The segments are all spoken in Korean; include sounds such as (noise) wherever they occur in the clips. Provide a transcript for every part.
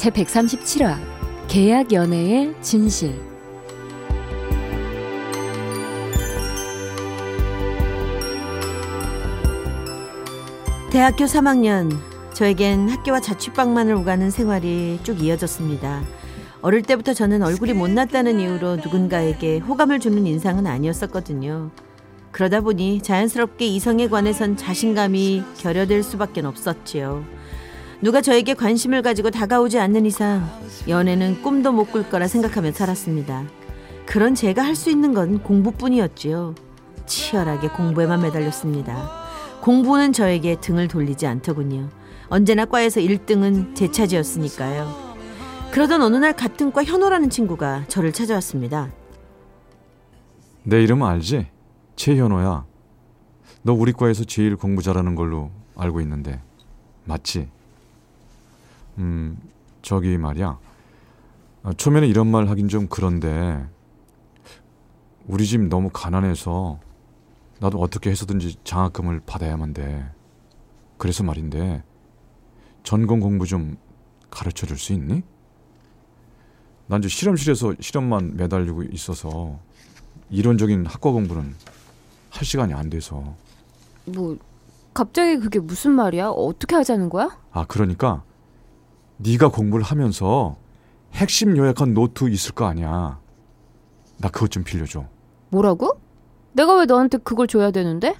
제 137화 계약 연애의 진실 대학교 3학년 저에겐 학교와 자취방만을 오가는 생활이 쭉 이어졌습니다. 어릴 때부터 저는 얼굴이 못났다는 이유로 누군가에게 호감을 주는 인상은 아니었었거든요. 그러다 보니 자연스럽게 이성에 관해선 자신감이 결여될 수밖에 없었지요. 누가 저에게 관심을 가지고 다가오지 않는 이상 연애는 꿈도 못 꿀 거라 생각하며 살았습니다. 그런 제가 할 수 있는 건 공부뿐이었지요. 치열하게 공부에만 매달렸습니다. 공부는 저에게 등을 돌리지 않더군요. 언제나 과에서 1등은 제 차지였으니까요. 그러던 어느 날 같은 과 현호라는 친구가 저를 찾아왔습니다. 내 이름 알지? 최현호야. 너 우리 과에서 제일 공부 잘하는 걸로 알고 있는데 맞지? 음 저기 말이야. 아, 초면에 이런 말 하긴 좀 그런데 우리 집 너무 가난해서 나도 어떻게 해서든지 장학금을 받아야만 돼. 그래서 말인데 전공 공부 좀 가르쳐 줄 수 있니? 난 이제 실험실에서 실험만 매달리고 있어서 이론적인 학과 공부는 할 시간이 안 돼서. 뭐 갑자기 그게 무슨 말이야? 어떻게 하자는 거야? 아 그러니까 네가 공부를 하면서 핵심 요약한 노트 있을 거 아니야. 나 그것 좀 빌려줘. 뭐라고? 내가 왜 너한테 그걸 줘야 되는데?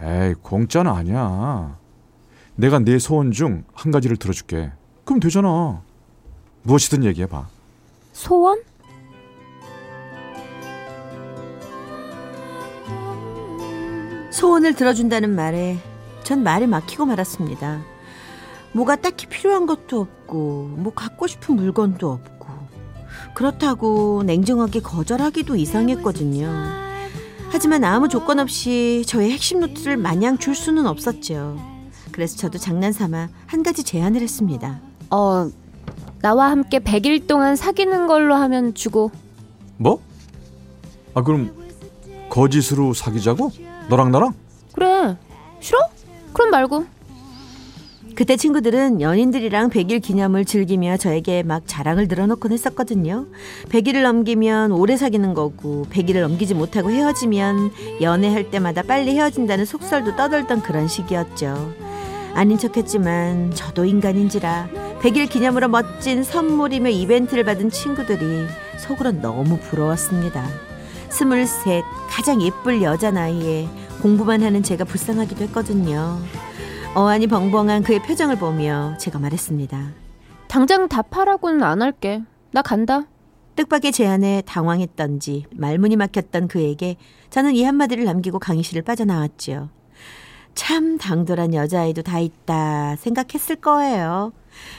에이 공짜는 아니야. 내가 내 소원 중 한 가지를 들어줄게. 그럼 되잖아. 무엇이든 얘기해봐. 소원? 소원을 들어준다는 말에 전 말이 막히고 말았습니다. 뭐가 딱히 필요한 것도 없고 뭐 갖고 싶은 물건도 없고 그렇다고 냉정하게 거절하기도 이상했거든요. 하지만 아무 조건 없이 저의 핵심 노트를 마냥 줄 수는 없었죠. 그래서 저도 장난삼아 한 가지 제안을 했습니다. 어, 나와 함께 100일 동안 사귀는 걸로 하면 주고. 뭐? 아 그럼 거짓으로 사귀자고? 너랑 나랑? 그래. 싫어? 그럼 말고. 그때 친구들은 연인들이랑 100일 기념을 즐기며 저에게 막 자랑을 늘어놓곤 했었거든요. 100일을 넘기면 오래 사귀는 거고 100일을 넘기지 못하고 헤어지면 연애할 때마다 빨리 헤어진다는 속설도 떠돌던 그런 시기였죠. 아닌 척했지만 저도 인간인지라 100일 기념으로 멋진 선물이며 이벤트를 받은 친구들이 속으로 너무 부러웠습니다. 스물셋 가장 예쁠 여자 나이에 공부만 하는 제가 불쌍하기도 했거든요. 어안이 벙벙한 그의 표정을 보며 제가 말했습니다. 당장 답하라고는 안 할게. 나 간다. 뜻밖의 제안에 당황했던지 말문이 막혔던 그에게 저는 이 한마디를 남기고 강의실을 빠져나왔지요. 참 당돌한 여자아이도 다 있다 생각했을 거예요.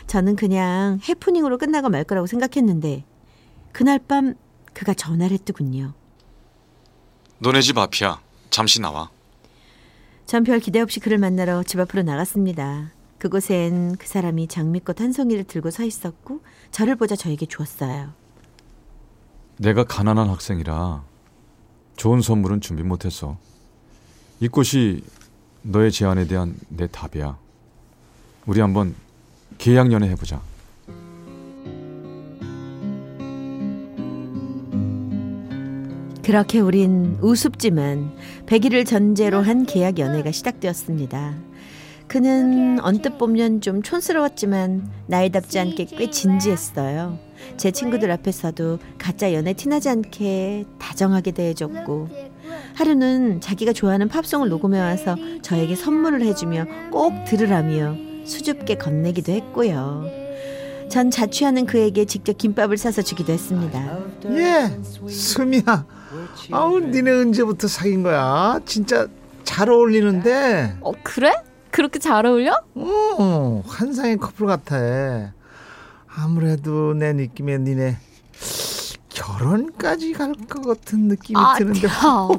저는 그냥 해프닝으로 끝나고 말 거라고 생각했는데 그날 밤 그가 전화를 했더군요. 너네 집 앞이야. 잠시 나와. 전 별 기대 없이 그를 만나러 집 앞으로 나갔습니다. 그곳엔 그 사람이 장미꽃 한 송이를 들고 서 있었고 저를 보자 저에게 주었어요. 내가 가난한 학생이라 좋은 선물은 준비 못했어. 이 꽃이 너의 제안에 대한 내 답이야. 우리 한번 계약 연애 해보자. 그렇게 우린 우습지만 100일을 전제로 한 계약 연애가 시작되었습니다. 그는 언뜻 보면 좀 촌스러웠지만 나이답지 않게 꽤 진지했어요. 제 친구들 앞에서도 가짜 연애 티나지 않게 다정하게 대해줬고 하루는 자기가 좋아하는 팝송을 녹음해 와서 저에게 선물을 해주며 꼭 들으라며 수줍게 건네기도 했고요. 전 자취하는 그에게 직접 김밥을 싸서 주기도 했습니다. 예, 수미야. 아우, 니네 언제부터 사귄 거야? 진짜 잘 어울리는데. 어, 그래? 그렇게 잘 어울려? 어, 환상의 커플 같아. 아무래도 내 느낌에 니네 결혼까지 갈 것 같은 느낌이 아, 드는데 야,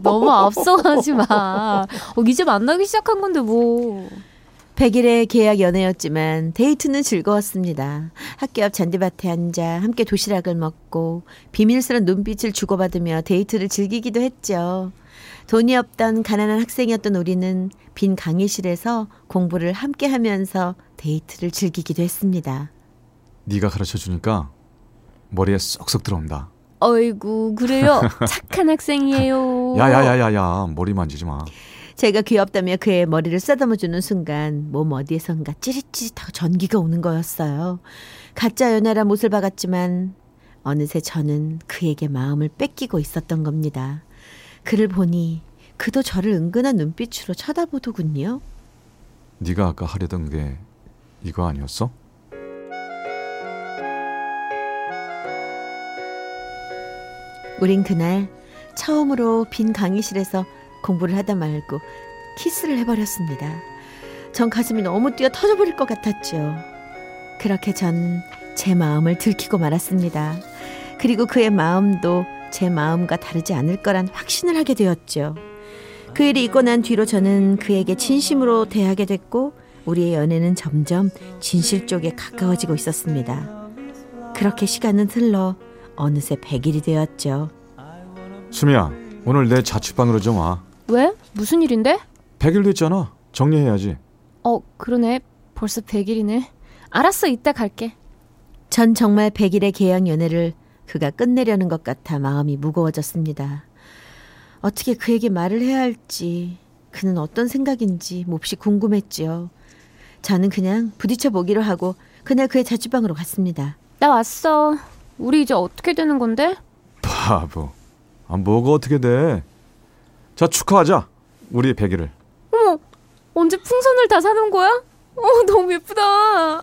너무 앞서가지 마. 어, 이제 만나기 시작한 건데 뭐. 100일의 계약 연애였지만 데이트는 즐거웠습니다. 학교 앞 잔디밭에 앉아 함께 도시락을 먹고 비밀스런 눈빛을 주고받으며 데이트를 즐기기도 했죠. 돈이 없던 가난한 학생이었던 우리는 빈 강의실에서 공부를 함께 하면서 데이트를 즐기기도 했습니다. 네가 가르쳐 주니까 머리에 쏙쏙 들어온다. 어이구, 그래요? (laughs) 착한 학생이에요. 야야야야야 머리 만지지 마. 제가 귀엽다며 그의 머리를 쓰다듬어주는 순간 몸 어디에선가 찌릿찌릿하고 전기가 오는 거였어요. 가짜 연애라 못을 박았지만 어느새 저는 그에게 마음을 뺏기고 있었던 겁니다. 그를 보니 그도 저를 은근한 눈빛으로 쳐다보더군요. 네가 아까 하려던 게 이거 아니었어? 우린 그날 처음으로 빈 강의실에서 공부를 하다 말고 키스를 해버렸습니다. 전 가슴이 너무 뛰어 터져버릴 것 같았죠. 그렇게 전 제 마음을 들키고 말았습니다. 그리고 그의 마음도 제 마음과 다르지 않을 거란 확신을 하게 되었죠. 그 일이 있고 난 뒤로 저는 그에게 진심으로 대하게 됐고 우리의 연애는 점점 진실 쪽에 가까워지고 있었습니다. 그렇게 시간은 흘러 어느새 100일이 되었죠. 수미야 오늘 내 자취방으로 좀 와. 왜? 무슨 일인데? 100일 됐잖아. 정리해야지. 어, 그러네. 벌써 100일이네. 알았어, 이따 갈게. 전 정말 100일의 계약 연애를 그가 끝내려는 것 같아 마음이 무거워졌습니다. 어떻게 그에게 말을 해야 할지, 그는 어떤 생각인지 몹시 궁금했지요. 저는 그냥 부딪혀 보기로 하고 그날 그의 자취방으로 갔습니다. 나 왔어. 우리 이제 어떻게 되는 건데? 바보. 아 뭐가 어떻게 돼? 자 축하하자. 우리 100일을. 어머, 언제 풍선을 다 사는 거야? 어, 너무 예쁘다.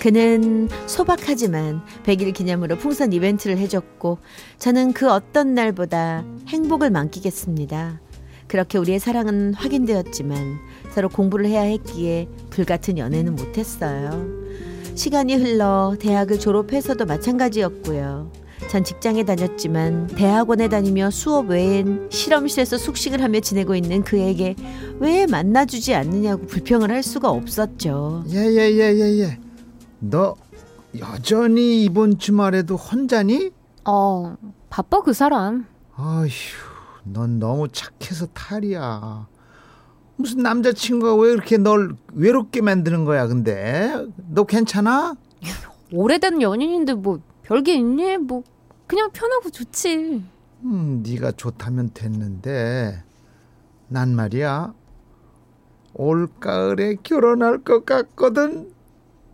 그는 소박하지만 100일 기념으로 풍선 이벤트를 해줬고 저는 그 어떤 날보다 행복을 만끽했습니다. 그렇게 우리의 사랑은 확인되었지만 서로 공부를 해야 했기에 불같은 연애는 못했어요. 시간이 흘러 대학을 졸업해서도 마찬가지였고요. 전 직장에 다녔지만 대학원에 다니며 수업 외엔 실험실에서 숙식을 하며 지내고 있는 그에게 왜 만나주지 않느냐고 불평을 할 수가 없었죠. 예예예예예 너 여전히 이번 주말에도 혼자니? 어, 바빠 그 사람. 아휴 넌 너무 착해서 탈이야 무슨 남자친구가 왜 이렇게 널 외롭게 만드는 거야 근데 너 괜찮아? 오래된 연인인데 뭐 별게 있니? 뭐 그냥 편하고 좋지. 음, 네가 좋다면 됐는데 난 말이야 올 가을에 결혼할 것 같거든.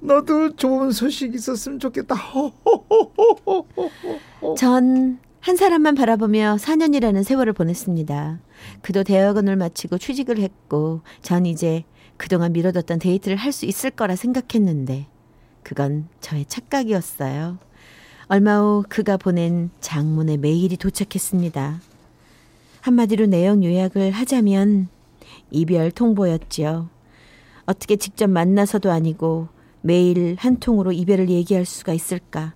너도 좋은 소식 있었으면 좋겠다. (laughs) 전 한 사람만 바라보며 4년이라는 세월을 보냈습니다. 그도 대학원을 마치고 취직을 했고 전 이제 그동안 미뤄뒀던 데이트를 할 수 있을 거라 생각했는데 그건 저의 착각이었어요. 얼마 후 그가 보낸 장문의 메일이 도착했습니다. 한마디로 내용 요약을 하자면 이별 통보였지요. 어떻게 직접 만나서도 아니고 메일 한 통으로 이별을 얘기할 수가 있을까?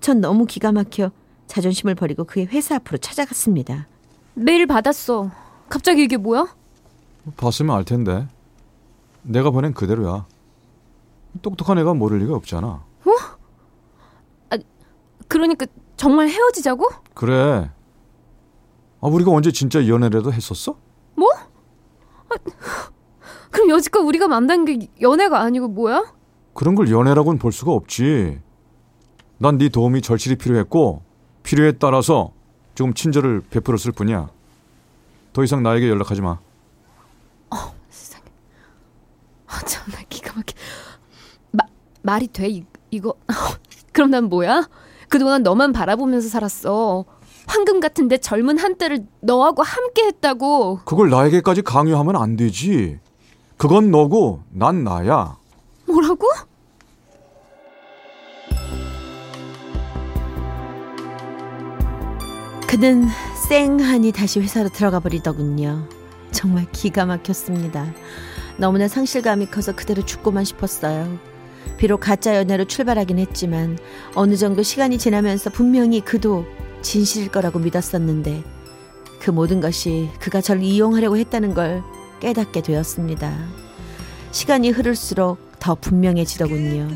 전 너무 기가 막혀 자존심을 버리고 그의 회사 앞으로 찾아갔습니다. 메일 받았어. 갑자기 이게 뭐야? 봤으면 알 텐데. 내가 보낸 그대로야. 똑똑한 애가 모를 리가 없잖아. 그러니까 정말 헤어지자고? 그래. 아 우리가 언제 진짜 연애라도 했었어? 그럼 여지껏 우리가 만난 게 연애가 아니고 뭐야? 그런 걸 연애라고는 볼 수가 없지. 난 네 도움이 절실히 필요했고 필요에 따라서 조금 친절을 베풀었을 뿐이야. 더 이상 나에게 연락하지 마. 세상에. 아, 정말 기가 막혀. 마, 말이 돼? 이, 이거. (laughs) 그럼 난 뭐야? 그동안 너만 바라보면서 살았어. 황금 같은데 젊은 한때를 너하고 함께 했다고. 그걸 나에게까지 강요하면 안 되지. 그건 너고 난 나야. 뭐라고? 그는 쌩하니 다시 회사로 들어가 버리더군요. 정말 기가 막혔습니다. 너무나 상실감이 커서 그대로 죽고만 싶었어요. 비록 가짜 연애로 출발하긴 했지만 어느 정도 시간이 지나면서 분명히 그도 진실일 거라고 믿었었는데 그 모든 것이 그가 저를 이용하려고 했다는 걸 깨닫게 되었습니다. 시간이 흐를수록 더 분명해지더군요.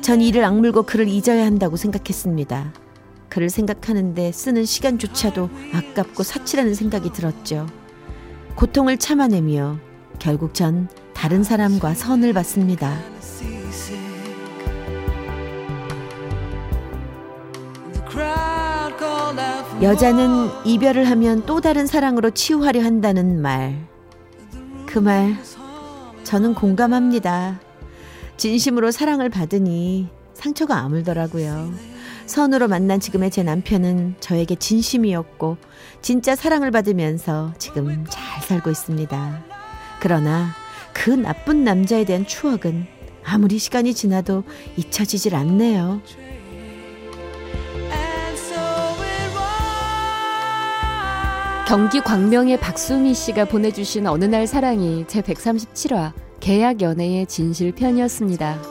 전 이를 악물고 그를 잊어야 한다고 생각했습니다. 그를 생각하는데 쓰는 시간조차도 아깝고 사치라는 생각이 들었죠. 고통을 참아내며 결국 전 다른 사람과 선을 봤습니다. 여자는 이별을 하면 또 다른 사랑으로 치유하려 한다는 말. 그 말, 저는 공감합니다. 진심으로 사랑을 받으니 상처가 아물더라고요. 선으로 만난 지금의 제 남편은 저에게 진심이었고, 진짜 사랑을 받으면서 지금 잘 살고 있습니다. 그러나 그 나쁜 남자에 대한 추억은 아무리 시간이 지나도 잊혀지질 않네요. 경기 광명의 박수미 씨가 보내주신 어느 날 사랑이 제 137화 계약 연애의 진실 편이었습니다.